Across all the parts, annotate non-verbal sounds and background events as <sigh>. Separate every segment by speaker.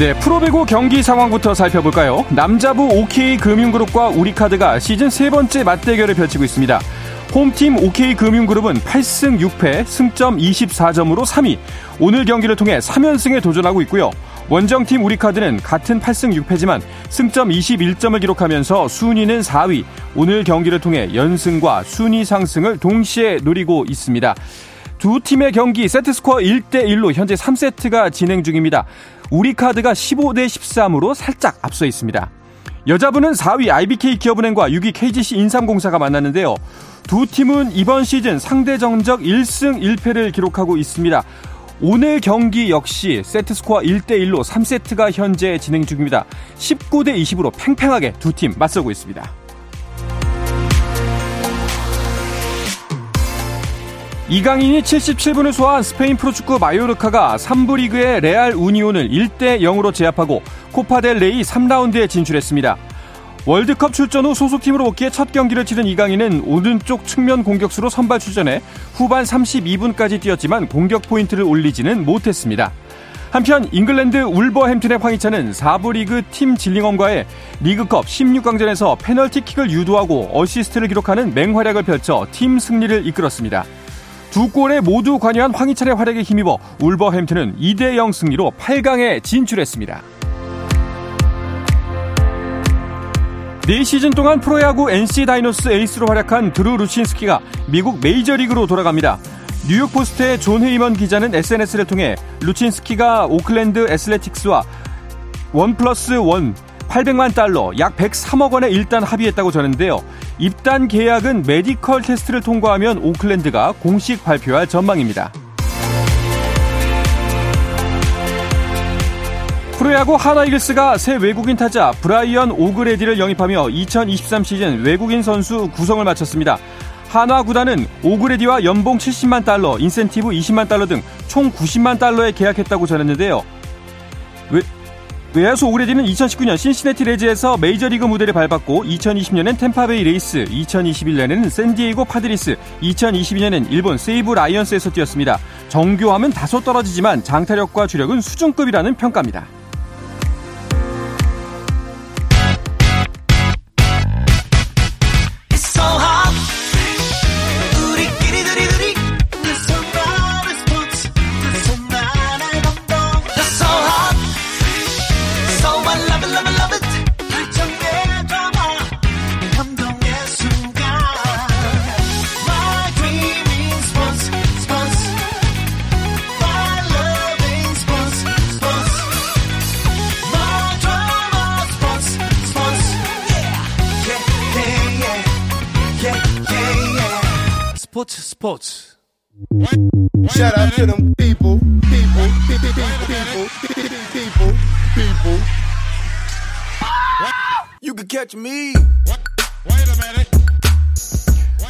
Speaker 1: 네, 프로배구 경기 상황부터 살펴볼까요? 남자부 OK 금융그룹과 우리카드가 시즌 세 번째 맞대결을 펼치고 있습니다. 홈팀 OK 금융그룹은 8승 6패, 승점 24점으로 3위. 오늘 경기를 통해 3연승에 도전하고 있고요. 원정팀 우리카드는 같은 8승 6패지만 승점 21점을 기록하면서 순위는 4위. 오늘 경기를 통해 연승과 순위 상승을 동시에 노리고 있습니다. 두 팀의 경기 세트 스코어 1대 1로 현재 3세트가 진행 중입니다. 우리 카드가 15대 13으로 살짝 앞서 있습니다. 여자분은 4위 IBK 기업은행과 6위 KGC 인삼공사가 만났는데요. 두 팀은 이번 시즌 상대 정적 1승 1패를 기록하고 있습니다. 오늘 경기 역시 세트스코어 1대1로 3세트가 현재 진행 중입니다. 19대 20으로 팽팽하게 두 팀 맞서고 있습니다. 이강인이 77분을 소화한 스페인 프로축구 마요르카가 3부 리그의 레알 우니온을 1대 0으로 제압하고 코파델 레이 3라운드에 진출했습니다. 월드컵 출전 후 소속팀으로 복귀해 첫 경기를 치른 이강인은 오른쪽 측면 공격수로 선발 출전해 후반 32분까지 뛰었지만 공격 포인트를 올리지는 못했습니다. 한편 잉글랜드 울버햄튼의 황희찬은 4부 리그 팀 질링엄과의 리그컵 16강전에서 페널티킥을 유도하고 어시스트를 기록하는 맹활약을 펼쳐 팀 승리를 이끌었습니다. 두 골에 모두 관여한 황희찬의 활약에 힘입어 울버햄튼은 2대 0 승리로 8강에 진출했습니다. 4시즌 동안 프로야구 NC 다이노스 에이스로 활약한 드루 루친스키가 미국 메이저리그로 돌아갑니다. 뉴욕 포스트의 존 헤이먼 기자는 SNS를 통해 루친스키가 오클랜드 애슬레틱스와 원 플러스 원 800만 달러, 약 103억 원에 일단 합의했다고 전했는데요. 입단 계약은 메디컬 테스트를 통과하면 오클랜드가 공식 발표할 전망입니다. 프로야구 한화이글스가 새 외국인 타자 브라이언 오그레디를 영입하며 2023 시즌 외국인 선수 구성을 마쳤습니다. 한화 구단은 오그레디와 연봉 70만 달러, 인센티브 20만 달러 등 총 90만 달러에 계약했다고 전했는데요. 외, 외야수 오그레디는 2019년 신시내티 레즈에서 메이저리그 무대를 밟았고 2020년엔 템파베이 레이스, 2021년에는 샌디에이고 파드리스, 2022년엔 일본 세이부 라이언스에서 뛰었습니다. 정교함은 다소 떨어지지만 장타력과 주력은 수준급이라는 평가입니다.
Speaker 2: 스포츠 스포츠
Speaker 3: Shout out to them people, people, people, people, people, people, people. You can catch me.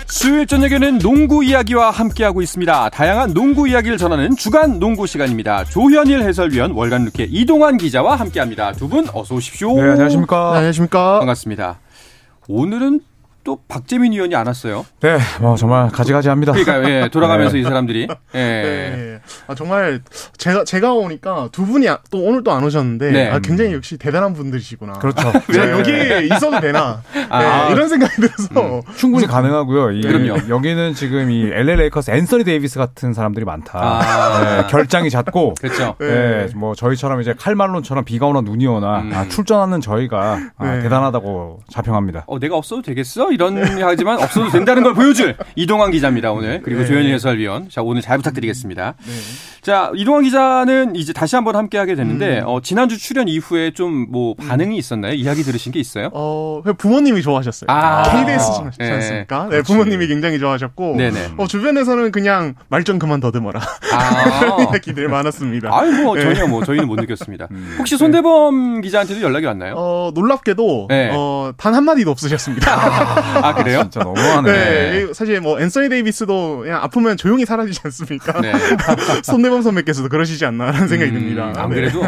Speaker 1: 수요일 저녁에는 농구 이야기와 함께하고 있습니다. 다양한 농구 이야기를 전하는 주간 농구 시간입니다. 조현일 해설위원, 월간 루케 이동환 기자와 함께합니다. 두 분 어서 오십시오.
Speaker 4: 네, 안녕하십니까.
Speaker 5: 네, 안녕하십니까.
Speaker 1: 반갑습니다. 오늘은 또 박재민 위원이 안 왔어요.
Speaker 4: 네, 뭐 정말 가지가지합니다.
Speaker 1: 그러니까 예, <laughs> 돌아가면서 이 사람들이 예.
Speaker 5: 네. 아, 정말 제가 제가 오니까 두 분이 아- 또 오늘 또 안 오셨는데
Speaker 1: 네.
Speaker 5: 아, 굉장히 역시 대단한 분들이시구나.
Speaker 4: 그렇죠. <laughs>
Speaker 5: 제가
Speaker 4: 네.
Speaker 5: 여기 있어도 되나
Speaker 1: 아.
Speaker 5: 네, 이런 생각이 들어서
Speaker 4: 충분히 가능하고요. 이,
Speaker 1: 그럼요.
Speaker 4: 여기는 지금 이 LA 레이커스 앤서니 데이비스 같은 사람들이 많다.
Speaker 1: 아.
Speaker 4: 네, 결장이 잦고
Speaker 1: 그렇죠.
Speaker 4: 네, 뭐 저희처럼 이제 칼 말론처럼 비가 오나 눈이 오나
Speaker 1: 음.
Speaker 4: 아, 출전하는 저희가 아,
Speaker 5: 네.
Speaker 4: 대단하다고 자평합니다.
Speaker 1: 어, 내가 없어도 되겠어? 이런 하지만 없어도 된다는 걸 보여줄 <laughs> 이동환 기자입니다 오늘 그리고
Speaker 5: 네.
Speaker 1: 조현일 해설위원. 자 오늘 잘 부탁드리겠습니다.
Speaker 5: 네.
Speaker 1: 자 이동환 기자는 이제 다시 한번 함께하게 됐는데
Speaker 5: 음.
Speaker 1: 어, 지난주 출연 이후에 좀 뭐 반응이 있었나요? 이야기 들으신 게 있어요?
Speaker 5: 어, 부모님이 좋아하셨어요.
Speaker 1: 아.
Speaker 5: KBS지
Speaker 1: 네.
Speaker 5: 않습니까? 네, 부모님이 굉장히 좋아하셨고,
Speaker 1: 네네.
Speaker 5: 어, 주변에서는 그냥 말 좀 그만 더듬어라.
Speaker 1: 아. <laughs>
Speaker 5: 이야기들 많았습니다.
Speaker 1: 아유 뭐
Speaker 5: 네.
Speaker 1: 전혀 뭐 저희는 못 느꼈습니다. 혹시 손대범 기자한테도 연락이 왔나요?
Speaker 5: 어, 놀랍게도,
Speaker 1: 네.
Speaker 5: 어, 단 한마디도 없으셨습니다. <laughs>
Speaker 1: 아 그래요?
Speaker 4: 진짜 너무하네.
Speaker 5: 네, 사실 뭐, 앤서니 데이비스도 그냥 아프면 조용히 사라지지 않습니까?
Speaker 1: 네. <laughs>
Speaker 5: 손대범 선배께서도 그러시지 않나라는 생각이 듭니다.
Speaker 1: 안
Speaker 5: 네.
Speaker 1: 그래도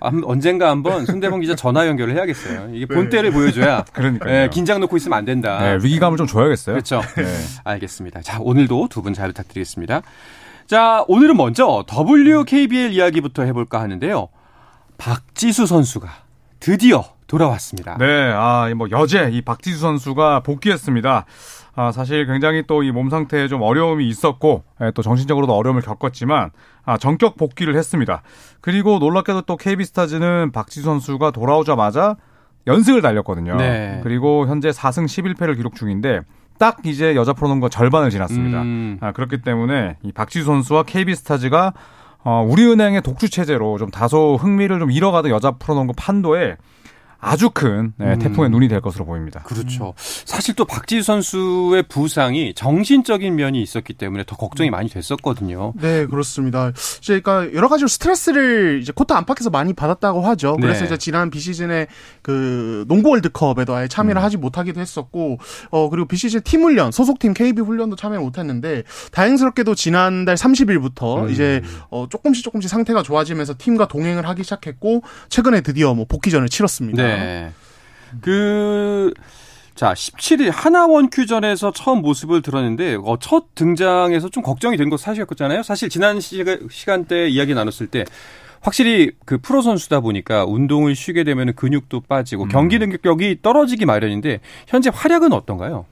Speaker 1: 한- 언젠가 한번 손대범 기자 전화 연결을 해야겠어요. 이게
Speaker 5: 네.
Speaker 1: 본때를 보여줘야 <laughs>
Speaker 4: 그러니까요.
Speaker 1: 예, 긴장 놓고 있으면 안 된다.
Speaker 4: 네, 위기감을 좀 줘야겠어요.
Speaker 1: 그렇죠.
Speaker 4: 네. <laughs>
Speaker 1: 알겠습니다. 자, 오늘도 두 분 잘 부탁드리겠습니다. 자, 오늘은 먼저 WKBL 이야기부터 해볼까 하는데요. 박지수 선수가 드디어 돌아왔습니다.
Speaker 4: 네, 아, 이뭐 여제 이 박지수 선수가 복귀했습니다. 아, 사실 굉장히 또 이 몸 상태에 좀 어려움이 있었고, 예, 또 정신적으로도 어려움을 겪었지만, 아, 전격 복귀를 했습니다. 그리고 놀랍게도 또 KB스타즈는 박지수 선수가 돌아오자마자 연승을 달렸거든요.
Speaker 1: 네.
Speaker 4: 그리고 현재 4승 11패를 기록 중인데, 딱 이제 여자 프로농구 절반을 지났습니다.
Speaker 1: 음.
Speaker 4: 아, 그렇기 때문에 이 박지수 선수와 KB스타즈가 어, 우리은행의 독주 체제로 좀 다소 흥미를 좀 잃어가던 여자 프로농구 판도에 아주 큰 네,
Speaker 1: 음.
Speaker 4: 태풍의 눈이 될 것으로 보입니다.
Speaker 1: 그렇죠. 사실 또 박지수 선수의 부상이 정신적인 면이 있었기 때문에 더 걱정이 많이 됐었거든요.
Speaker 5: 네, 그렇습니다. 이제 그러니까 여러 가지로 스트레스를 이제 코트 안팎에서 많이 받았다고 하죠. 그래서
Speaker 1: 네.
Speaker 5: 이제 지난 비시즌에 그 농구 월드컵에도 아예 참여를 하지 못하기도 했었고, 어 그리고 비시즌 팀 훈련 소속팀 KB 훈련도 참여를 못했는데 다행스럽게도 지난달 30일부터 이제 어 조금씩 조금씩 상태가 좋아지면서 팀과 동행을 하기 시작했고 최근에 드디어 뭐 복귀전을 치렀습니다.
Speaker 1: 네. 그, 자, 17일 하나원 큐전에서 처음 모습을 드러냈는데, 어, 첫 등장에서 좀 걱정이 된 거 사실이었잖아요? 사실 지난 시, 시간대 이야기 나눴을 때, 확실히 그 프로 선수다 보니까 운동을 쉬게 되면 근육도 빠지고 경기 능력이 떨어지기 마련인데, 현재 활약은 어떤가요?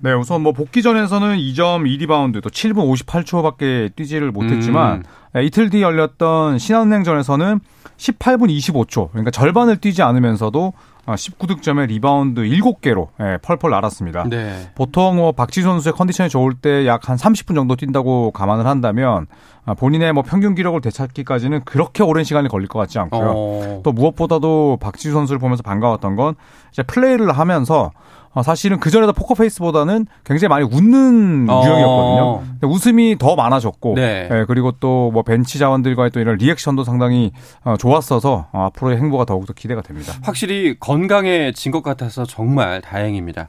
Speaker 4: 네, 우선 뭐 복귀 전에서는 2점 2리바운드 또 7분 58초밖에 뛰지를 못했지만
Speaker 1: 음.
Speaker 4: 네, 이틀 뒤 열렸던 신한은행전에서는 18분 25초 그러니까 절반을 뛰지 않으면서도 19득점에 리바운드 7개로 예, 펄펄 날았습니다.
Speaker 1: 네.
Speaker 4: 보통 뭐 박지수 선수의 컨디션이 좋을 때 약 한 30분 정도 뛴다고 감안을 한다면 아, 본인의 뭐 평균 기록을 되찾기까지는 그렇게 오랜 시간이 걸릴 것 같지 않고요.
Speaker 1: 어,
Speaker 4: 또 무엇보다도 박지수 선수를 보면서 반가웠던 건 이제 플레이를 하면서 어, 사실은 그 전에도 포커페이스보다는 굉장히 많이 웃는
Speaker 1: 어.
Speaker 4: 유형이었거든요. 웃음이 더 많아졌고,
Speaker 1: 네.
Speaker 4: 예, 그리고 또 뭐 벤치 자원들과의 또 이런 리액션도 상당히 어, 좋았어서 어, 앞으로의 행보가 더욱더 기대가 됩니다.
Speaker 1: 확실히 건강해진 것 같아서 정말 다행입니다.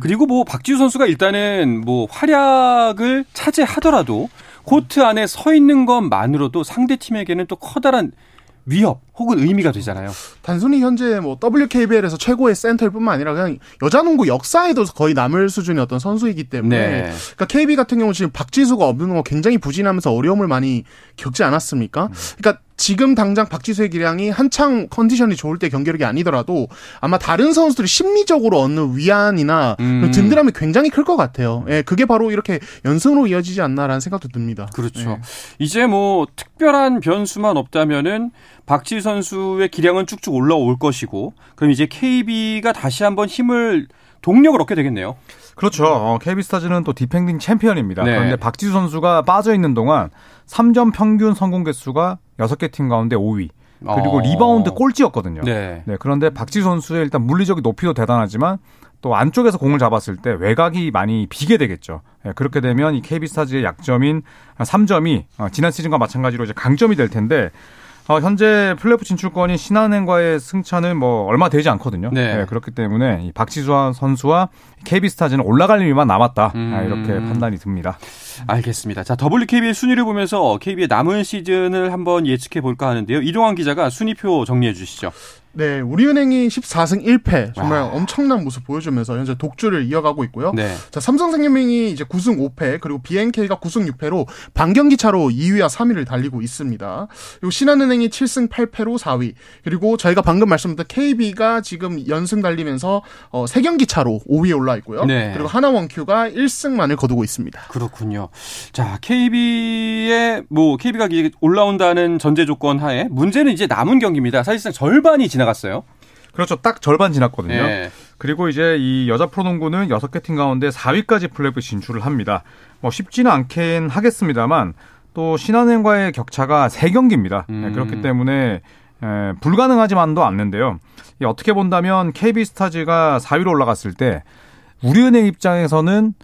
Speaker 1: 그리고 뭐 박지우 선수가 일단은 뭐 활약을 차지하더라도 코트 안에 서 있는 것만으로도 상대 팀에게는 또 커다란 위협 혹은 의미가 되잖아요.
Speaker 5: 단순히 현재 뭐 WKBL에서 최고의 센터일 뿐만 아니라 그냥 여자 농구 역사에도 거의 남을 수준의 어떤 선수이기 때문에
Speaker 1: 네.
Speaker 5: 그러니까 KB 같은 경우 지금 박지수가 없는 거 굉장히 부진하면서 어려움을 많이 겪지 않았습니까? 그러니까 지금 당장 박지수의 기량이 한창 컨디션이 좋을 때 경기력이 아니더라도 아마 다른 선수들이 심리적으로 얻는 위안이나
Speaker 1: 음.
Speaker 5: 든든함이 굉장히 클 것 같아요. 예, 그게 바로 이렇게 연승으로 이어지지 않나라는 생각도 듭니다.
Speaker 1: 그렇죠.
Speaker 5: 예.
Speaker 1: 이제 뭐 특별한 변수만 없다면은 박지수 선수의 기량은 쭉쭉 올라올 것이고 그럼 이제 KB가 다시 한번 힘을 동력을 얻게 되겠네요.
Speaker 4: 그렇죠. 어, KB스타즈는 또 디펜딩 챔피언입니다.
Speaker 1: 네.
Speaker 4: 그런데 박지수 선수가 빠져 있는 동안 3점 평균 성공 개수가 6개 팀 가운데 5위. 그리고
Speaker 1: 어.
Speaker 4: 리바운드 꼴찌였거든요.
Speaker 1: 네.
Speaker 4: 네, 그런데 박지수 선수의 일단 물리적인 높이도 대단하지만 또 안쪽에서 공을 잡았을 때 외곽이 많이 비게 되겠죠. 예, 그렇게 되면 이 KB스타즈의 약점인 3점이 어, 지난 시즌과 마찬가지로 이제 강점이 될 텐데 어, 현재 플레이오프 진출권인 신한은행과의 승차는 뭐 얼마 되지 않거든요.
Speaker 1: 네.
Speaker 4: 예, 그렇기 때문에 이 박지수 선수와 KB스타즈는 올라갈 일만 남았다.
Speaker 1: 음.
Speaker 4: 아, 이렇게 판단이 듭니다.
Speaker 1: 알겠습니다. 자, WKB의 순위를 보면서 KB의 남은 시즌을 한번 예측해 볼까 하는데요. 이동환 기자가 순위표 정리해 주시죠.
Speaker 5: 네, 우리은행이 14승 1패 정말
Speaker 1: 와.
Speaker 5: 엄청난 모습 보여주면서 현재 독주를 이어가고 있고요.
Speaker 1: 네.
Speaker 5: 자, 삼성생명이 이제 9승 5패, 그리고 BNK가 9승 6패로 반경기 차로 2위와 3위를 달리고 있습니다. 그리고 신한은행이 7승 8패로 4위, 그리고 저희가 방금 말씀드린 KB가 지금 연승 달리면서 어, 3경기 차로 5위에 올라 있고요.
Speaker 1: 네.
Speaker 5: 그리고 하나원큐가 1승만을 거두고 있습니다.
Speaker 1: 그렇군요. 자, KB의 뭐 KB가 올라온다는 전제 조건 하에 문제는 이제 남은 경기입니다. 사실상 절반이 지나 갔어요.
Speaker 4: 그렇죠. 딱 절반 지났거든요.
Speaker 1: 네.
Speaker 4: 그리고 이제 이 여자 프로농구는 6개 팀 가운데 4위까지 플레이오프 진출을 합니다. 뭐 쉽지는 않긴 하겠습니다만 또 신한은행과의 격차가 3경기입니다.
Speaker 1: 음.
Speaker 4: 그렇기 때문에 에, 불가능하지만도 않는데요. 이 어떻게 본다면 KB스타즈가 4위로 올라갔을 때 우리은행 입장에서는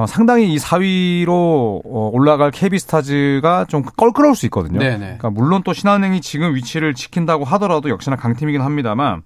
Speaker 4: 어, 상당히 이 4위로 어, 올라갈 KB스타즈가 좀 껄끄러울 수 있거든요.
Speaker 1: 네네.
Speaker 4: 그러니까 물론 또 신한은행이 지금 위치를 지킨다고 하더라도 역시나 강팀이긴 합니다만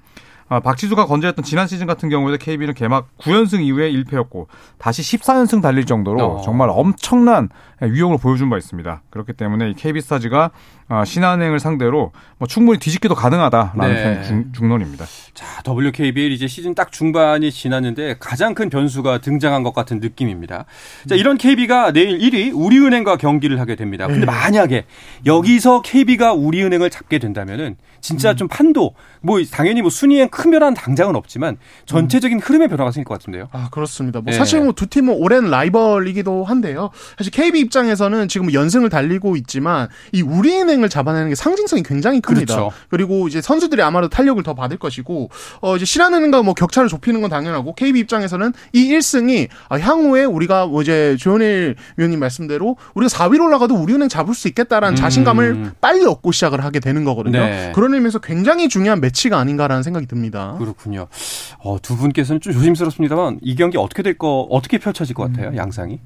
Speaker 4: 아, 박지수가 건재했던 지난 시즌 같은 경우에도 KB는 개막 9연승 이후에 1패였고 다시 14연승 달릴 정도로
Speaker 1: 어.
Speaker 4: 정말 엄청난 위력을 보여준 바 있습니다. 그렇기 때문에 이 KB스타즈가 아, 신한은행을 상대로 뭐 충분히 뒤집기도 가능하다라는
Speaker 1: 네.
Speaker 4: 중, 중론입니다.
Speaker 1: 자, WKBL 이제 시즌 딱 중반이 지났는데 가장 큰 변수가 등장한 것 같은 느낌입니다. 자, 이런 KB가 내일 1위 우리은행과 경기를 하게 됩니다. 근데 만약에 여기서 KB가 우리은행을 잡게 된다면은 진짜 좀 판도 뭐 당연히 뭐 순위엔 큰 변화는 당장은 없지만 전체적인 흐름의 변화가 생길 것 같은데요.
Speaker 5: 아 그렇습니다. 뭐
Speaker 1: 네.
Speaker 5: 사실 뭐 두 팀은 오랜 라이벌이기도 한데요. 사실 KB 입장에서는 지금 연승을 달리고 있지만 이 우리은행 을 잡아내는 게 상징성이 굉장히 큽니다.
Speaker 1: 그렇죠.
Speaker 5: 그리고 이제 선수들이 아마도 탄력을 더 받을 것이고 어 이제 신한은행과 뭐 격차를 좁히는 건 당연하고 KB 입장에서는 이 1승이 아, 향후에 우리가 뭐 이제 조현일 위원님 말씀대로 우리가 4위로 올라가도 우리은행 잡을 수 있겠다라는
Speaker 1: 음.
Speaker 5: 자신감을 빨리 얻고 시작을 하게 되는 거거든요.
Speaker 1: 네.
Speaker 5: 그런 의미에서 굉장히 중요한 매치가 아닌가라는 생각이 듭니다.
Speaker 1: 그렇군요. 어, 두 분께서는 좀 조심스럽습니다만 이 경기 어떻게 될 거 어떻게 펼쳐질 것 같아요? 양상이?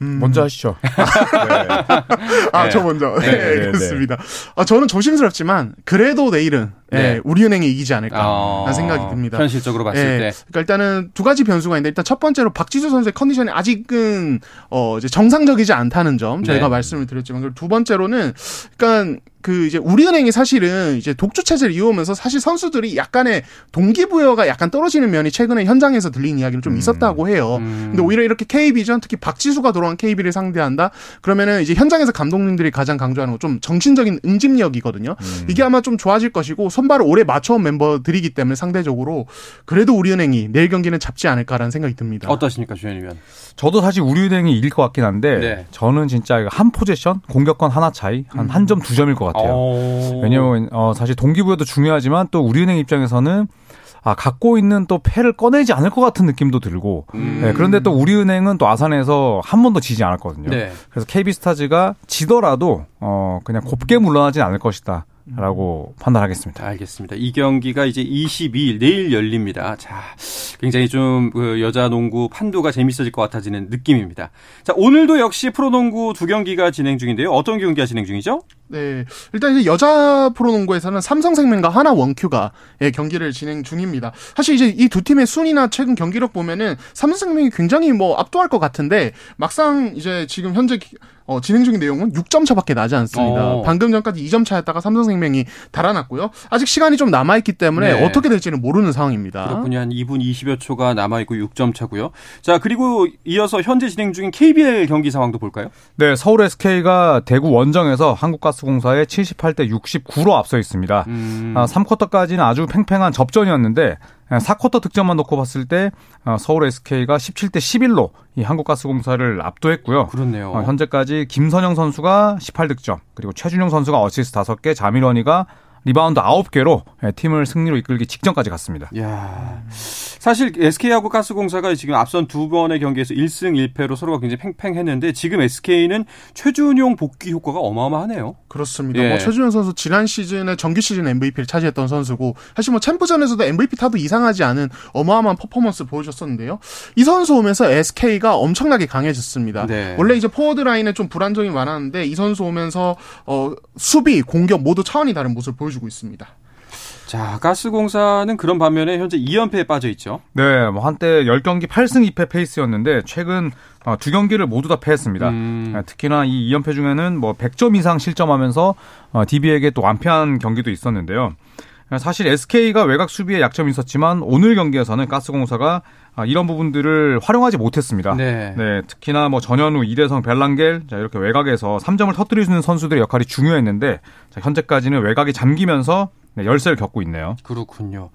Speaker 5: 음.
Speaker 4: 먼저 하시죠. <laughs>
Speaker 5: 아,
Speaker 1: 네.
Speaker 5: 저 먼저.
Speaker 1: 네,
Speaker 5: 네,
Speaker 4: 네, 네.
Speaker 5: 그렇습니다. 아, 저는 조심스럽지만, 그래도 내일은,
Speaker 1: 네.
Speaker 5: 예, 우리은행이 이기지 않을까,
Speaker 1: 어,
Speaker 5: 라는 생각이 듭니다.
Speaker 1: 현실적으로 봤을
Speaker 5: 예,
Speaker 1: 때.
Speaker 5: 그러니까 일단은 두 가지 변수가 있는데, 일단 첫 번째로 박지수 선수의 컨디션이 아직은, 어, 이제 정상적이지 않다는 점, 저희가
Speaker 1: 네.
Speaker 5: 말씀을 드렸지만, 그리고 두 번째로는, 그러니까, 그 이제 우리은행이 사실은 이제 독주 체제를 이어오면서 사실 선수들이 약간의 동기부여가 약간 떨어지는 면이 최근에 현장에서 들린 이야기는 좀 있었다고 해요.
Speaker 1: 음.
Speaker 5: 근데 오히려 이렇게 KB전 특히 박지수가 돌아온 KB를 상대한다. 그러면은 이제 현장에서 감독님들이 가장 강조하는 건 좀 정신적인 응집력이거든요. 이게 아마 좀 좋아질 것이고 선발을 오래 맞춰온 멤버들이기 때문에 상대적으로 그래도 우리은행이 내일 경기는 잡지 않을까라는 생각이 듭니다.
Speaker 1: 어떠십니까, 위원?
Speaker 4: 저도 사실 우리은행이 이길 것 같긴 한데
Speaker 1: 네.
Speaker 4: 저는 진짜 한 포지션 공격권 하나 차이 한 한 점 두 점일 것 같아요.
Speaker 1: 어.
Speaker 4: 왜냐면 어, 사실 동기부여도 중요하지만 또 우리은행 입장에서는 아 갖고 있는 또 패를 꺼내지 않을 것 같은 느낌도 들고
Speaker 1: 음.
Speaker 4: 네, 그런데 또 우리은행은 또 아산에서 한 번도 지지 않았거든요.
Speaker 1: 네.
Speaker 4: 그래서 KB스타즈가 지더라도 어 그냥 곱게 물러나진 않을 것이다. 라고 판단하겠습니다.
Speaker 1: 알겠습니다. 이 경기가 이제 22일 내일 열립니다. 자, 굉장히 좀 그 여자 농구 판도가 재밌어질 것 같아지는 느낌입니다. 자, 오늘도 역시 프로농구 두 경기가 진행 중인데요. 어떤 경기가 진행 중이죠?
Speaker 5: 네. 일단 이제 여자 프로농구에서는 삼성생명과 하나 원큐가 예, 경기를 진행 중입니다. 사실 이제 이 두 팀의 순위나 최근 경기력 보면은 삼성생명이 굉장히 뭐 압도할 것 같은데 막상 이제 지금 현재 기- 어, 진행 중인 내용은 6점 차밖에 나지 않습니다.
Speaker 1: 어.
Speaker 5: 방금 전까지 2점 차였다가 삼성생명이 달아났고요. 아직 시간이 좀 남아있기 때문에
Speaker 1: 네.
Speaker 5: 어떻게 될지는 모르는 상황입니다.
Speaker 1: 그렇군요. 한 2분 20여 초가 남아있고 6점 차고요. 자, 그리고 이어서 현재 진행 중인 KBL 경기 상황도 볼까요?
Speaker 4: 네, 서울 SK가 대구 원정에서 한국가스 공사에 78대 69로 앞서 있습니다.
Speaker 1: 음,
Speaker 4: 아, 3쿼터까지는 아주 팽팽한 접전이었는데 4쿼터 득점만 놓고 봤을 때 어, 서울 SK가 17대 11로 이 한국가스공사를 압도했고요.
Speaker 1: 그렇네요.
Speaker 4: 어, 현재까지 김선형 선수가 18득점, 그리고 최준용 선수가 어시스트 5개, 자밀 워니가 리바운드 9개로 팀을 승리로 이끌기 직전까지 갔습니다.
Speaker 1: 야 사실 SK하고 가스공사가 지금 앞선 두 번의 경기에서 1승 1패로 서로가 굉장히 팽팽했는데 지금 SK는 최준용 복귀 효과가 어마어마하네요.
Speaker 5: 그렇습니다.
Speaker 1: 예.
Speaker 5: 뭐 최준용 선수 지난 시즌에 정규 시즌 MVP를 차지했던 선수고 사실 뭐 챔프전에서도 MVP 타도 이상하지 않은 어마어마한 퍼포먼스 를 보여줬었는데요. 이 선수 오면서 SK가 엄청나게 강해졌습니다.
Speaker 1: 네.
Speaker 5: 원래 이제 포워드 라인에 좀 불안정이 많았는데 이 선수 오면서 어 수비, 공격 모두 차원이 다른 모습을 보여주고 있습니다.
Speaker 1: 자, 가스공사는 그런 반면에 현재 2연패에 빠져 있죠.
Speaker 4: 네, 뭐 한때 10경기 8승 2패 페이스였는데 최근 어, 두 경기를 모두 다 패했습니다.
Speaker 1: 음.
Speaker 4: 아, 특히나 이 2연패 중에는 뭐 100점 이상 실점하면서 어, DB에게 또 완패한 경기도 있었는데요. 아, 사실 SK가 외곽 수비에 약점이 있었지만 오늘 경기에서는 가스공사가 아, 이런 부분들을 활용하지 못했습니다.
Speaker 1: 네.
Speaker 4: 네, 특히나 뭐 전현우, 이대성, 벨랑겔 자, 이렇게 외곽에서 3점을 터뜨릴 수 있는 선수들의 역할이 중요했는데 자, 현재까지는 외곽이 잠기면서 네, 열세를 겪고 있네요.
Speaker 1: 그렇군요.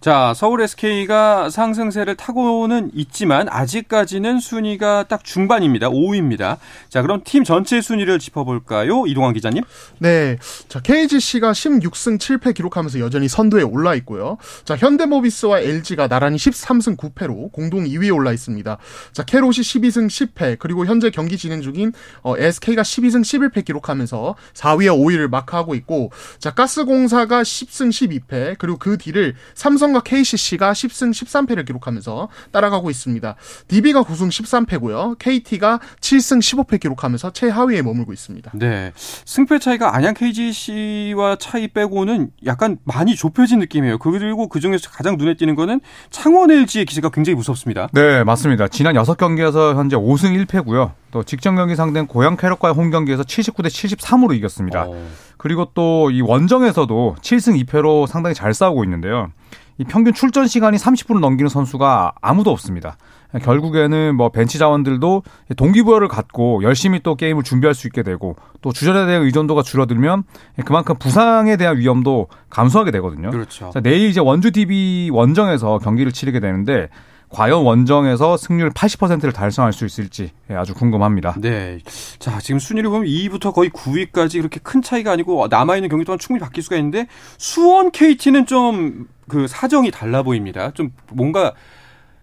Speaker 1: 자, 서울 SK가 상승세를 타고는 있지만 아직까지는 순위가 딱 중반입니다. 5위입니다. 자, 그럼 팀 전체 순위를 짚어볼까요? 이동환 기자님?
Speaker 5: 네. 자, KGC가 16승 7패 기록하면서 여전히 선두에 올라 있고요. 자, 현대모비스와 LG가 나란히 13승 9패로 공동 2위에 올라 있습니다. 자, 캐롯이 12승 10패, 그리고 현재 경기 진행 중인 어, SK가 12승 11패 기록하면서 4위와 5위를 마크하고 있고, 자, 가스공사가 10승 12패, 그리고 그 뒤를 삼성과 KCC가 10승 13패를 기록하면서 따라가고 있습니다. DB가 9승 13패고요. KT가 7승 15패 기록하면서 최하위에 머물고 있습니다.
Speaker 1: 네. 승패 차이가 안양 KGC와 차이 빼고는 약간 많이 좁혀진 느낌이에요. 그리고 그 중에서 가장 눈에 띄는 거는 창원 LG의 기세가 굉장히 무섭습니다.
Speaker 4: 네, 맞습니다. 지난 6경기에서 현재 5승 1패고요. 또 직전 경기 상대는 고양 캐럿과의 홈 경기에서 79대 73으로 이겼습니다.
Speaker 1: 어.
Speaker 4: 그리고 또 이 원정에서도 7승 2패로 상당히 잘 싸우고 있는데요. 이 평균 출전 시간이 30분을 넘기는 선수가 아무도 없습니다. 결국에는 뭐 벤치 자원들도 동기부여를 갖고 열심히 또 게임을 준비할 수 있게 되고 또 주전에 대한 의존도가 줄어들면 그만큼 부상에 대한 위험도 감소하게 되거든요.
Speaker 1: 그렇죠.
Speaker 4: 자, 내일 이제 원주 DB 원정에서 경기를 치르게 되는데 과연 원정에서 승률 80%를 달성할 수 있을지 예, 아주 궁금합니다.
Speaker 1: 네. 자, 지금 순위를 보면 2위부터 거의 9위까지 그렇게 큰 차이가 아니고 남아있는 경기 동안 충분히 바뀔 수가 있는데 수원 KT는 좀 그 사정이 달라 보입니다. 좀 뭔가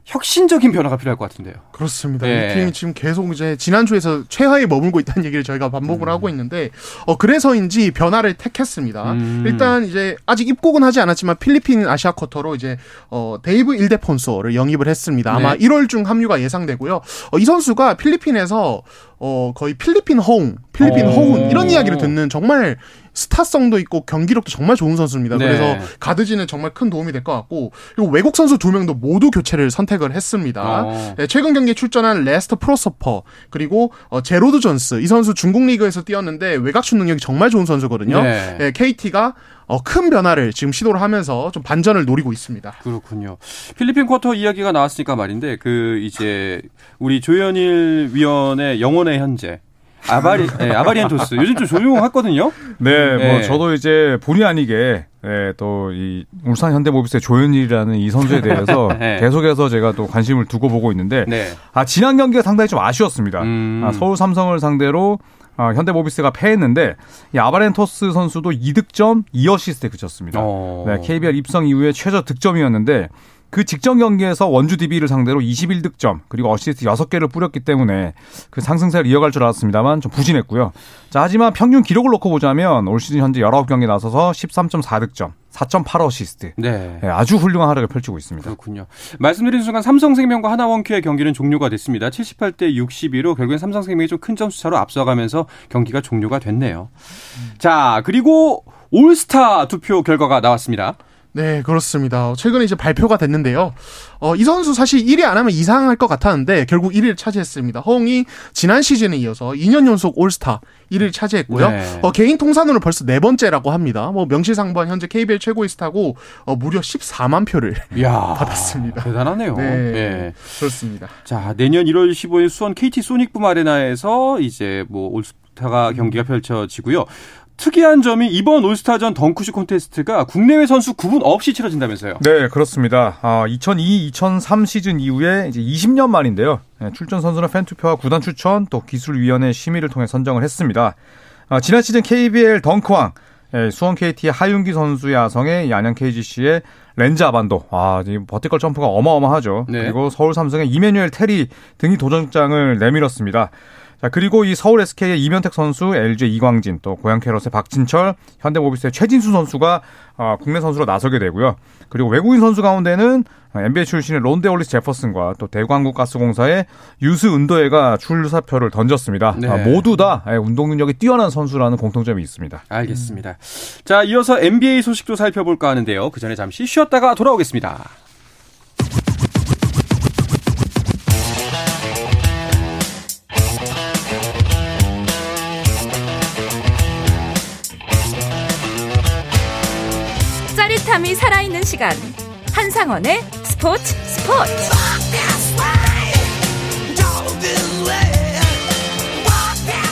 Speaker 1: 혁신적인 변화가 필요할 것 같은데요.
Speaker 5: 그렇습니다.
Speaker 1: 예.
Speaker 5: 이 팀이 지금 계속 이제 지난주에서 최하에 머물고 있다는 얘기를 저희가 반복을 하고 있는데 어 그래서인지 변화를 택했습니다.
Speaker 1: 음.
Speaker 5: 일단 이제 아직 입국은 하지 않았지만 필리핀 아시아 쿼터로 이제 어 데이브 일데폰소를 영입을 했습니다. 아마
Speaker 1: 네.
Speaker 5: 1월 중 합류가 예상되고요. 어, 이 선수가 필리핀에서 어 거의 필리핀 허웅, 필리핀
Speaker 1: 오.
Speaker 5: 허웅 이런 이야기를 듣는 정말 스타성도 있고 경기력도 정말 좋은 선수입니다.
Speaker 1: 네.
Speaker 5: 그래서 가드진에 정말 큰 도움이 될 것 같고 그리고 외국 선수 두 명도 모두 교체를 선택을 했습니다.
Speaker 1: 어.
Speaker 5: 네, 최근 경기에 출전한 레스터 프로서퍼 그리고 어, 제로드 존스 이 선수 중국 리그에서 뛰었는데 외곽슛 능력이 정말 좋은 선수거든요.
Speaker 1: 네.
Speaker 5: KT가 어, 큰 변화를 지금 시도를 하면서 좀 반전을 노리고 있습니다.
Speaker 1: 그렇군요. 필리핀 쿼터 이야기가 나왔으니까 말인데 그 이제 우리 조현일 위원의 영혼의 현재 아바리 네, 아바리엔토스 요즘 좀 조용했거든요.
Speaker 4: 네, 뭐
Speaker 1: 네.
Speaker 4: 저도 이제 본의 아니게 예, 또 이 울산 현대모비스의 조현일이라는 이 선수에 대해서 <laughs>
Speaker 1: 네.
Speaker 4: 계속해서 제가 또 관심을 두고 보고 있는데
Speaker 1: 네.
Speaker 4: 아 지난 경기가 상당히 좀 아쉬웠습니다.
Speaker 1: 음.
Speaker 4: 아, 서울 삼성을 상대로 아, 현대모비스가 패했는데 이 아바렌토스 선수도 2득점 2어시스트에 그쳤습니다.
Speaker 1: 어.
Speaker 4: 네, KBL 입성 이후에 최저 득점이었는데 그 직전 경기에서 원주 DB를 상대로 21득점 그리고 어시스트 6개를 뿌렸기 때문에 그 상승세를 이어갈 줄 알았습니다만 좀 부진했고요. 자, 하지만 평균 기록을 놓고 보자면 올 시즌 현재 19경기 나서서 13.4득점, 4.8 어시스트.
Speaker 1: 네.
Speaker 4: 네, 아주 훌륭한 활약을 펼치고 있습니다.
Speaker 1: 그렇군요. 말씀드린 순간 삼성생명과 하나원큐의 경기는 종료가 됐습니다. 78대 62로 결국엔 삼성생명이 좀 큰 점수 차로 앞서가면서 경기가 종료가 됐네요. 자, 그리고 올스타 투표 결과가 나왔습니다.
Speaker 5: 네, 그렇습니다. 최근에 이제 발표가 됐는데요. 어, 이 선수 사실 1위 안 하면 이상할 것 같았는데 결국 1위를 차지했습니다. 허웅이 지난 시즌에 이어서 2년 연속 올스타 1위를 차지했고요.
Speaker 1: 네.
Speaker 5: 어, 개인 통산으로 벌써 네 번째라고 합니다. 뭐 명실상부한 현재 KBL 최고의 스타고 어, 무려 14만 표를
Speaker 1: 이야. <laughs>
Speaker 5: 받았습니다.
Speaker 1: 대단하네요.
Speaker 5: 네.
Speaker 1: 예.
Speaker 5: 그렇습니다.
Speaker 1: 자, 내년 1월 15일 수원 KT 소닉붐 아레나에서 이제 뭐 올스타 가 경기가 펼쳐지고요. 특이한 점이 이번 올스타전 덩크슛 콘테스트가 국내외 선수 구분 없이 치러진다면서요.
Speaker 4: 네, 그렇습니다. 아, 2002-2003 시즌 이후에 이제 20년 만인데요. 네, 출전 선수는 팬 투표와 구단 추천 또 기술위원회 심의를 통해 선정을 했습니다. 아, 지난 시즌 KBL 덩크왕 예, 수원 KT의 하윤기 선수의 아성의 양양 KGC의 렌즈 아반도. 아, 이 버티컬 점프가 어마어마하죠.
Speaker 1: 네.
Speaker 4: 그리고 서울 삼성의 이메뉴엘 테리 등이 도전장을 내밀었습니다. 자, 그리고 이 서울 SK의 이면택 선수, LG 이광진, 또 고양 캐럿의 박진철, 현대모비스의 최진수 선수가 아, 국내 선수로 나서게 되고요. 그리고 외국인 선수 가운데는 NBA 출신의 론데 올리스 제퍼슨과 또 대광국가스공사의 유스 은도해가 출사표를 던졌습니다.
Speaker 1: 네.
Speaker 4: 아, 모두 다 예, 운동 능력이 뛰어난 선수라는 공통점이 있습니다.
Speaker 1: 알겠습니다. 자, 이어서 NBA 소식도 살펴볼까 하는데요. 그 전에 잠시 쉬었다가 돌아오겠습니다.
Speaker 6: 짜릿함이 살아있는 시간 한상원의 스포츠 스포츠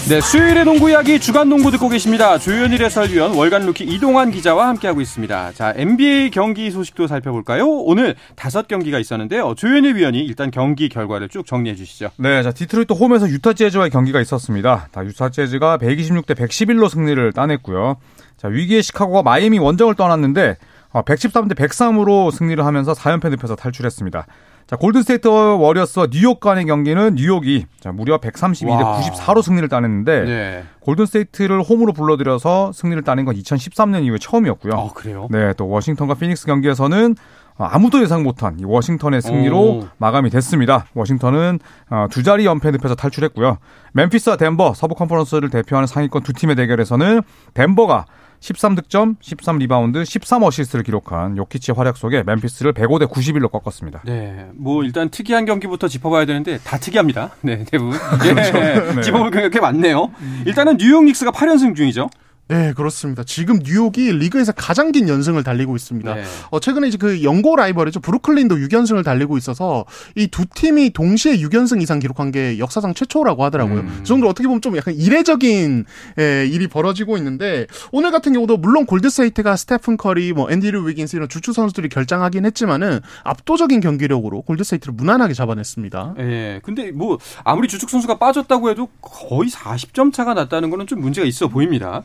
Speaker 1: 네, 수요일의 농구 이야기 주간 농구 듣고 계십니다. 조현일 해설위원, 월간 루키 이동환 기자와 함께하고 있습니다. 자, NBA 경기 소식도 살펴볼까요? 오늘 다섯 경기가 있었는데요. 조현일 위원이 일단 경기 결과를 쭉 정리해 주시죠.
Speaker 4: 네, 자 디트로이트 홈에서 유타 재즈와의 경기가 있었습니다. 다 유타 재즈가 126대 111로 승리를 따냈고요. 자 위기의 시카고가 마이애미 원정을 떠났는데 113대 103으로 승리를 하면서 4연패 늪에서 탈출했습니다. 자, 골든스테이트 워리어스와 뉴욕 간의 경기는 뉴욕이 자, 무려 132대
Speaker 1: 와.
Speaker 4: 94로 승리를 따냈는데
Speaker 1: 네.
Speaker 4: 골든스테이트를 홈으로 불러들여서 승리를 따낸 건 2013년 이후에 처음이었고요.
Speaker 1: 어, 그래요?
Speaker 4: 네, 또 워싱턴과 피닉스 경기에서는 어, 아무도 예상 못한 이 워싱턴의 승리로
Speaker 1: 오.
Speaker 4: 마감이 됐습니다. 워싱턴은 어, 두 자리 연패 늪에서 탈출했고요. 멤피스와 덴버 서부 컨퍼런스를 대표하는 상위권 두 팀의 대결에서는 덴버가 13득점, 13리바운드, 13어시스트를 기록한 요키치의 활약 속에 멤피스를 105대 91로 꺾었습니다.
Speaker 1: 네, 뭐 일단 특이한 경기부터 짚어봐야 되는데 다 특이합니다. 네, 대부분. <laughs> 예, 짚어볼 경기가 꽤 많네요. 일단은 뉴욕 닉스가 8연승 중이죠.
Speaker 5: 네, 그렇습니다. 지금 뉴욕이 리그에서 가장 긴 연승을 달리고 있습니다.
Speaker 1: 네.
Speaker 5: 어, 최근에 이제 그 연고 라이벌이죠. 브루클린도 6연승을 달리고 있어서 이 두 팀이 동시에 6연승 이상 기록한 게 역사상 최초라고 하더라고요.
Speaker 1: 음.
Speaker 5: 그 정도로 어떻게 보면 좀 약간 이례적인 예, 일이 벌어지고 있는데 오늘 같은 경우도 물론 골드세이트가 스테픈 커리, 뭐 앤디류 위긴스 이런 주축 선수들이 결장하긴 했지만은 압도적인 경기력으로 골드세이트를 무난하게 잡아냈습니다.
Speaker 1: 예, 근데 뭐 아무리 주축 선수가 빠졌다고 해도 거의 40점 차가 났다는 거는 좀 문제가 있어 보입니다.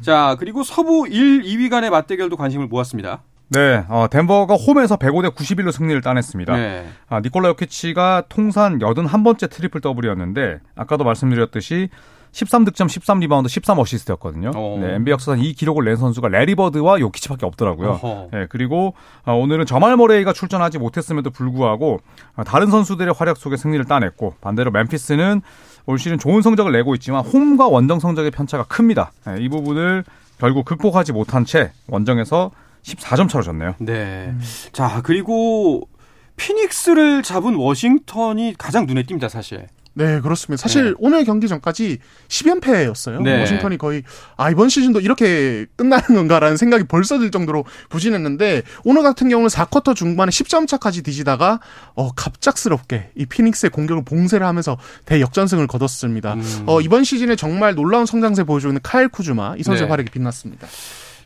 Speaker 1: 자, 그리고 서부 1, 2위 간의 맞대결도 관심을 모았습니다.
Speaker 4: 네, 어, 덴버가 홈에서 105대 91로 승리를 따냈습니다.
Speaker 1: 네.
Speaker 4: 아, 니콜라 요키치가 통산 81번째 트리플 더블이었는데 아까도 말씀드렸듯이 13득점, 13리바운드, 13어시스트였거든요.
Speaker 1: 어.
Speaker 4: 네, NBA 역사상 이 기록을 낸 선수가 레리 버드와 요키치밖에 없더라고요. 네, 그리고 아, 오늘은 자말 머레이가 출전하지 못했음에도 불구하고 아, 다른 선수들의 활약 속에 승리를 따냈고 반대로 멤피스는 올 시즌 좋은 성적을 내고 있지만 홈과 원정 성적의 편차가 큽니다. 네, 이 부분을 결국 극복하지 못한 채 원정에서 14점 차로 졌네요.
Speaker 1: 네. 자, 그리고 피닉스를 잡은 워싱턴이 가장 눈에 띕니다, 사실.
Speaker 5: 네, 그렇습니다. 사실
Speaker 1: 네.
Speaker 5: 오늘 경기 전까지 10연패였어요.
Speaker 1: 네.
Speaker 5: 워싱턴이 거의 아 이번 시즌도 이렇게 끝나는 건가라는 생각이 벌써 들 정도로 부진했는데 오늘 같은 경우는 4쿼터 중반에 10점 차까지 뒤지다가 어 갑작스럽게 이 피닉스의 공격을 봉쇄를 하면서 대역전승을 거뒀습니다.
Speaker 1: 음.
Speaker 5: 어 이번 시즌에 정말 놀라운 성장세 보여주고 있는 카일 쿠즈마 이 선수의
Speaker 1: 네.
Speaker 5: 활약이 빛났습니다.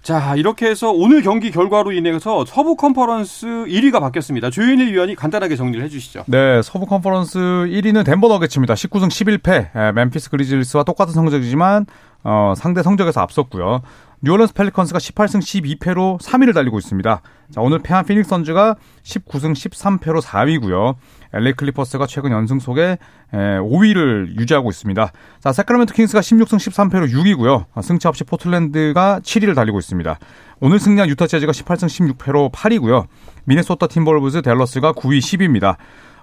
Speaker 1: 자, 이렇게 해서 오늘 경기 결과로 인해서 서부 컨퍼런스 1위가 바뀌었습니다. 조현일 위원이 간단하게 정리를 해주시죠.
Speaker 4: 네, 서부 컨퍼런스 1위는 덴버 너기츠입니다. 19승 11패. 에, 멤피스 그리즐리스와 똑같은 성적이지만 어, 상대 성적에서 앞섰고요. 뉴올리언스 펠리컨스가 18승 12패로 3위를 달리고 있습니다. 자, 오늘 패한 피닉스 선즈가 19승 13패로 4위고요. LA 클리퍼스가 최근 연승 속에 에, 5위를 유지하고 있습니다. 자, 새크라멘토 킹스가 16승 13패로 6위고요. 아, 승차 없이 포틀랜드가 7위를 달리고 있습니다. 오늘 승리한 유타 재즈가 18승 16패로 8위고요. 미네소타 팀버울브스 댈러스가 9위 10위입니다.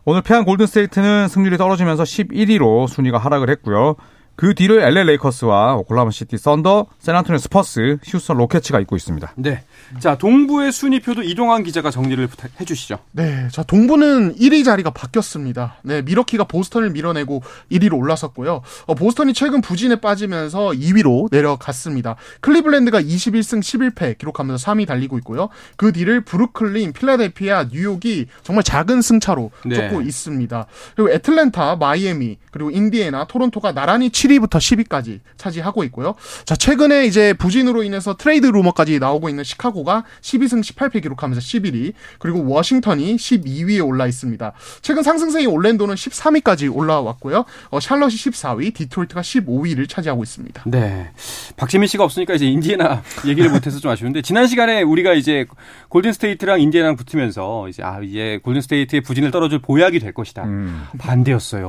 Speaker 4: 오늘 패한 골든스테이트는 승률이 떨어지면서 11위로 순위가 하락을 했고요. 그 뒤를 LA 레이커스와 오클라호마 시티 썬더, 샌안토니오 스퍼스, 휴스턴 로켓츠가 잇고 있습니다.
Speaker 1: 네. 자, 동부의 순위표도 이동환 기자가 정리를 부탁해 주시죠.
Speaker 5: 네, 자 동부는 1위 자리가 바뀌었습니다. 네, 밀워키가 보스턴을 밀어내고 1위로 올라섰고요. 어, 보스턴이 최근 부진에 빠지면서 2위로 내려갔습니다. 클리블랜드가 21승 11패 기록하면서 3위 달리고 있고요. 그 뒤를 브루클린, 필라델피아, 뉴욕이 정말 작은 승차로
Speaker 1: 네.
Speaker 5: 쫓고 있습니다. 그리고 애틀랜타, 마이애미, 그리고 인디애나, 토론토가 나란히 7위부터 10위까지 차지하고 있고요. 자, 최근에 이제 부진으로 인해서 트레이드 루머까지 나오고 있는 시카고가 12승 18패 기록하면서 11위, 그리고 워싱턴이 12위에 올라 있습니다. 최근 상승세인 올랜도는 13위까지 올라왔고요. 어, 샬럿이 14위, 디트로이트가 15위를 차지하고 있습니다.
Speaker 1: 네. 박재민 씨가 없으니까 이제 인디애나 얘기를 못해서 좀 아쉬운데 지난 시간에 우리가 이제 골든 스테이트랑 인디애나랑 붙으면서 이제 아 이제 골든 스테이트의 부진을 털어줄 보약이 될 것이다.
Speaker 4: 음.
Speaker 1: 반대였어요.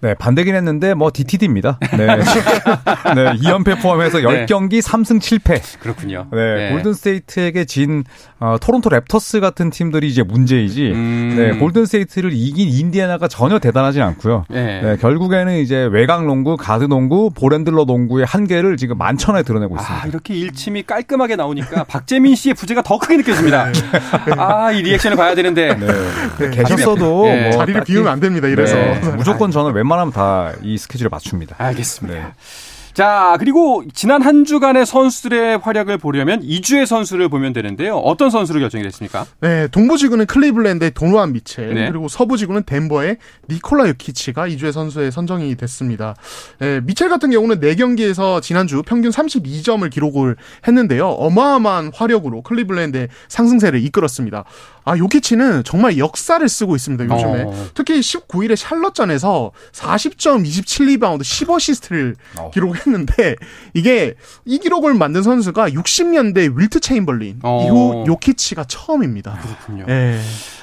Speaker 4: 네, 반대긴 했는데 뭐 DTD입니다. <laughs> 네. 네, 2연패 포함해서
Speaker 1: 네.
Speaker 4: 10경기 3승 7패.
Speaker 1: 그렇군요.
Speaker 4: 네, 골든 스테이트에게 진 어, 토론토 랩터스 같은 팀들이 이제 문제이지.
Speaker 1: 음.
Speaker 4: 네, 골든 스테이트를 이긴 인디애나가 전혀 대단하진 않고요.
Speaker 1: 네.
Speaker 4: 네, 결국에는 이제 외곽 농구, 가드 농구, 볼핸들러 농구의 한계를 지금 만천하에 드러내고 있습니다.
Speaker 1: 아, 이렇게 일침이 깔끔하게 나오니까 박재민 씨의 부재가 더 크게 느껴집니다. 아, 이 리액션을 봐야 되는데.
Speaker 4: 네, 계셨어도
Speaker 1: 네.
Speaker 4: 뭐
Speaker 5: 자리를
Speaker 4: 딱히-
Speaker 5: 비우면 안 됩니다. 이래서.
Speaker 4: 네, 무조건 저는 웬만하면 다 이 스케줄에 맞춥니다.
Speaker 1: 알겠습니다.
Speaker 4: 네.
Speaker 1: 자, 그리고 지난 한 주간의 선수들의 활약을 보려면 이 주의 선수를 보면 되는데요. 어떤 선수로 결정이 됐습니까?
Speaker 5: 네, 동부지구는 클리블랜드의 도노반 미첼,
Speaker 1: 네.
Speaker 5: 그리고 서부지구는 덴버의 니콜라 요키치가 이 주의 선수에 선정이 됐습니다. 네, 미첼 같은 경우는 4경기에서 지난주 평균 32점을 기록을 했는데요. 어마어마한 화력으로 클리블랜드의 상승세를 이끌었습니다. 아, 요키치는 정말 역사를 쓰고 있습니다, 요즘에.
Speaker 1: 어.
Speaker 5: 특히 19일에 샬럿전에서 40점, 27리바운드, 10어시스트를
Speaker 1: 어.
Speaker 5: 기록했 는데 이게 이 기록을 만든 선수가 60년대 윌트 체인벌린
Speaker 1: 어.
Speaker 5: 이후 요키치가 처음입니다.
Speaker 1: 그렇군요.
Speaker 5: 예.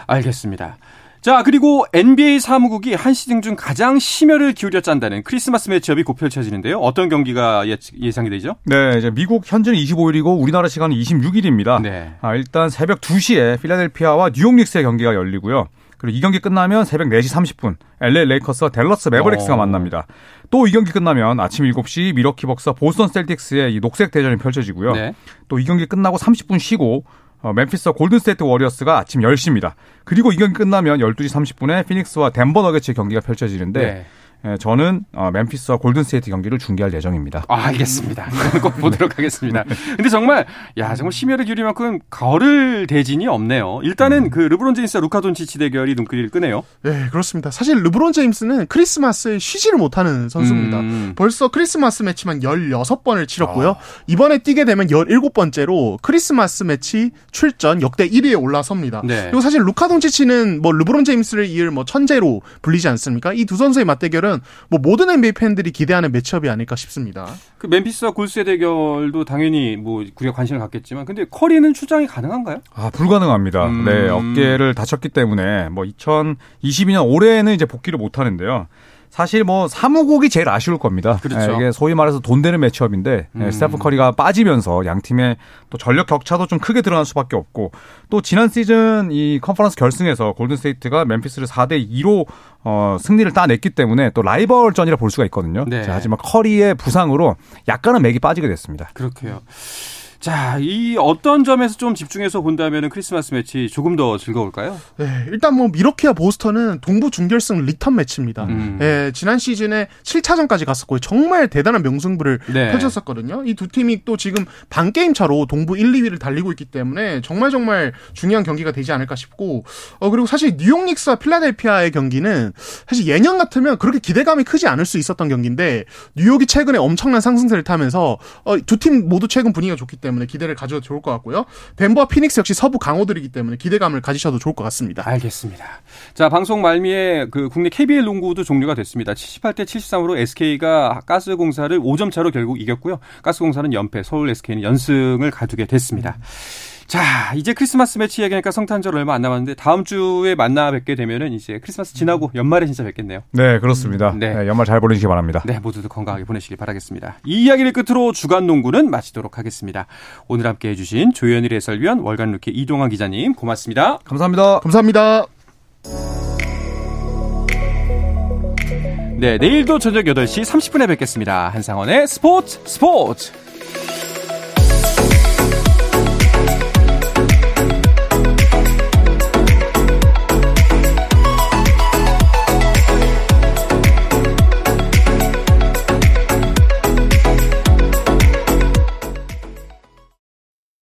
Speaker 1: 알겠습니다. 자, 그리고 NBA 사무국이 한 시즌 중 가장 심혈을 기울여 짠다는 크리스마스 매치업이 곧 펼쳐지는데요. 어떤 경기가 예, 예상이 되죠?
Speaker 4: 네, 이제 미국 현지는 25일이고 우리나라 시간은 26일입니다.
Speaker 1: 네.
Speaker 4: 아, 일단 새벽 2시에 필라델피아와 뉴욕 닉스의 경기가 열리고요. 그리고 이 경기 끝나면 새벽 4시 30분 LA 레이커스와 댈러스 매버릭스가
Speaker 1: 어.
Speaker 4: 만납니다. 또 이 경기 끝나면 아침 7시 밀워키 벅스와 보스턴 셀틱스의 이 녹색 대전이 펼쳐지고요.
Speaker 1: 네.
Speaker 4: 또 이 경기 끝나고 30분 쉬고 어, 멤피스와 골든스테이트 워리어스가 아침 10시입니다. 그리고 이 경기 끝나면 12시 30분에 피닉스와 덴버 너게츠의 경기가 펼쳐지는데
Speaker 1: 네.
Speaker 4: 예, 저는 어, 멤피스와 골든스테이트 경기를 중계할 예정입니다.
Speaker 1: 아, 알겠습니다. <laughs> 꼭 보도록 하겠습니다. 근데 정말, 야, 정말 심혈을 기울일 만큼 거를 대진이 없네요. 일단은 그 르브론 제임스와 루카 돈치치 대결이 눈길을 끄네요.
Speaker 5: 네, 그렇습니다. 사실 르브론 제임스는 크리스마스에 쉬지를 못하는 선수입니다.
Speaker 1: 음.
Speaker 5: 벌써 크리스마스 매치만 16번을 치렀고요.
Speaker 1: 아.
Speaker 5: 이번에 뛰게 되면 17번째로 크리스마스 매치 출전 역대 1위에 올라섭니다.
Speaker 1: 네.
Speaker 5: 그리고 사실 루카 돈치치는 뭐 르브론 제임스를 이을 뭐 천재로 불리지 않습니까? 이 두 선수의 맞대결은 뭐 모든 NBA 팬들이 기대하는 매치업이 아닐까 싶습니다.
Speaker 1: 그 멤피스와 골스의 대결도 당연히 뭐 우리가 관심을 갖겠지만, 근데 커리는 출장이 가능한가요?
Speaker 4: 아, 불가능합니다.
Speaker 1: 음.
Speaker 4: 네, 어깨를 다쳤기 때문에 뭐 2022년 올해는 이제 복귀를 못 하는데요. 사실 뭐 사무국이 제일 아쉬울 겁니다.
Speaker 1: 그렇죠.
Speaker 4: 예, 이게 소위 말해서 돈 되는 매치업인데 예,
Speaker 1: 음.
Speaker 4: 스테픈 커리가 빠지면서 양 팀의 또 전력 격차도 좀 크게 드러날 수밖에 없고 또 지난 시즌 이 컨퍼런스 결승에서 골든 스테이트가 멤피스를 4대 2로 어, 승리를 따냈기 때문에 또 라이벌전이라 볼 수가 있거든요.
Speaker 1: 네.
Speaker 4: 자, 하지만 커리의 부상으로 약간은 맥이 빠지게 됐습니다.
Speaker 1: 그렇게요. 자, 이 어떤 점에서 좀 집중해서 본다면 크리스마스 매치 조금 더 즐거울까요?
Speaker 5: 네, 일단 뭐 밀워키와 보스턴은 동부 준결승 리턴 매치입니다.
Speaker 1: 음.
Speaker 5: 예, 지난 시즌에 7차전까지 갔었고 정말 대단한 명승부를
Speaker 1: 네.
Speaker 5: 펼쳤었거든요. 이 두 팀이 또 지금 반 게임 차로 동부 1, 2위를 달리고 있기 때문에 정말 정말 중요한 경기가 되지 않을까 싶고 어 그리고 사실 뉴욕 닉스와 필라델피아의 경기는 사실 예년 같으면 그렇게 기대감이 크지 않을 수 있었던 경기인데 뉴욕이 최근에 엄청난 상승세를 타면서 어, 두 팀 모두 최근 분위기가 좋기 때문에 기대를 가져도 좋을 것 같고요. 덴버와 피닉스 역시 서부 강호들이기 때문에 기대감을 가지셔도 좋을 것 같습니다.
Speaker 1: 알겠습니다. 자, 방송 말미에 그 국내 KBL 농구도 종료가 됐습니다. 78대 73으로 SK가 가스공사를 5점 차로 결국 이겼고요. 가스공사는 연패, 서울 SK는 연승을 가두게 됐습니다. 자, 이제 크리스마스 매치 얘기하니까 성탄절 얼마 안 남았는데 다음 주에 만나 뵙게 되면은 이제 크리스마스 지나고 연말에 진짜 뵙겠네요.
Speaker 4: 네, 그렇습니다.
Speaker 1: 네.
Speaker 4: 네, 연말 잘 보내시기 바랍니다.
Speaker 1: 네, 모두들 건강하게 보내시길 바라겠습니다. 이 이야기를 끝으로 주간 농구는 마치도록 하겠습니다. 오늘 함께 해주신 조현일 해설위원, 월간 루키 이동환 기자님 고맙습니다.
Speaker 4: 감사합니다.
Speaker 5: 감사합니다.
Speaker 1: 네, 내일도 저녁 8시 30분에 뵙겠습니다. 한상원의 스포츠 스포츠!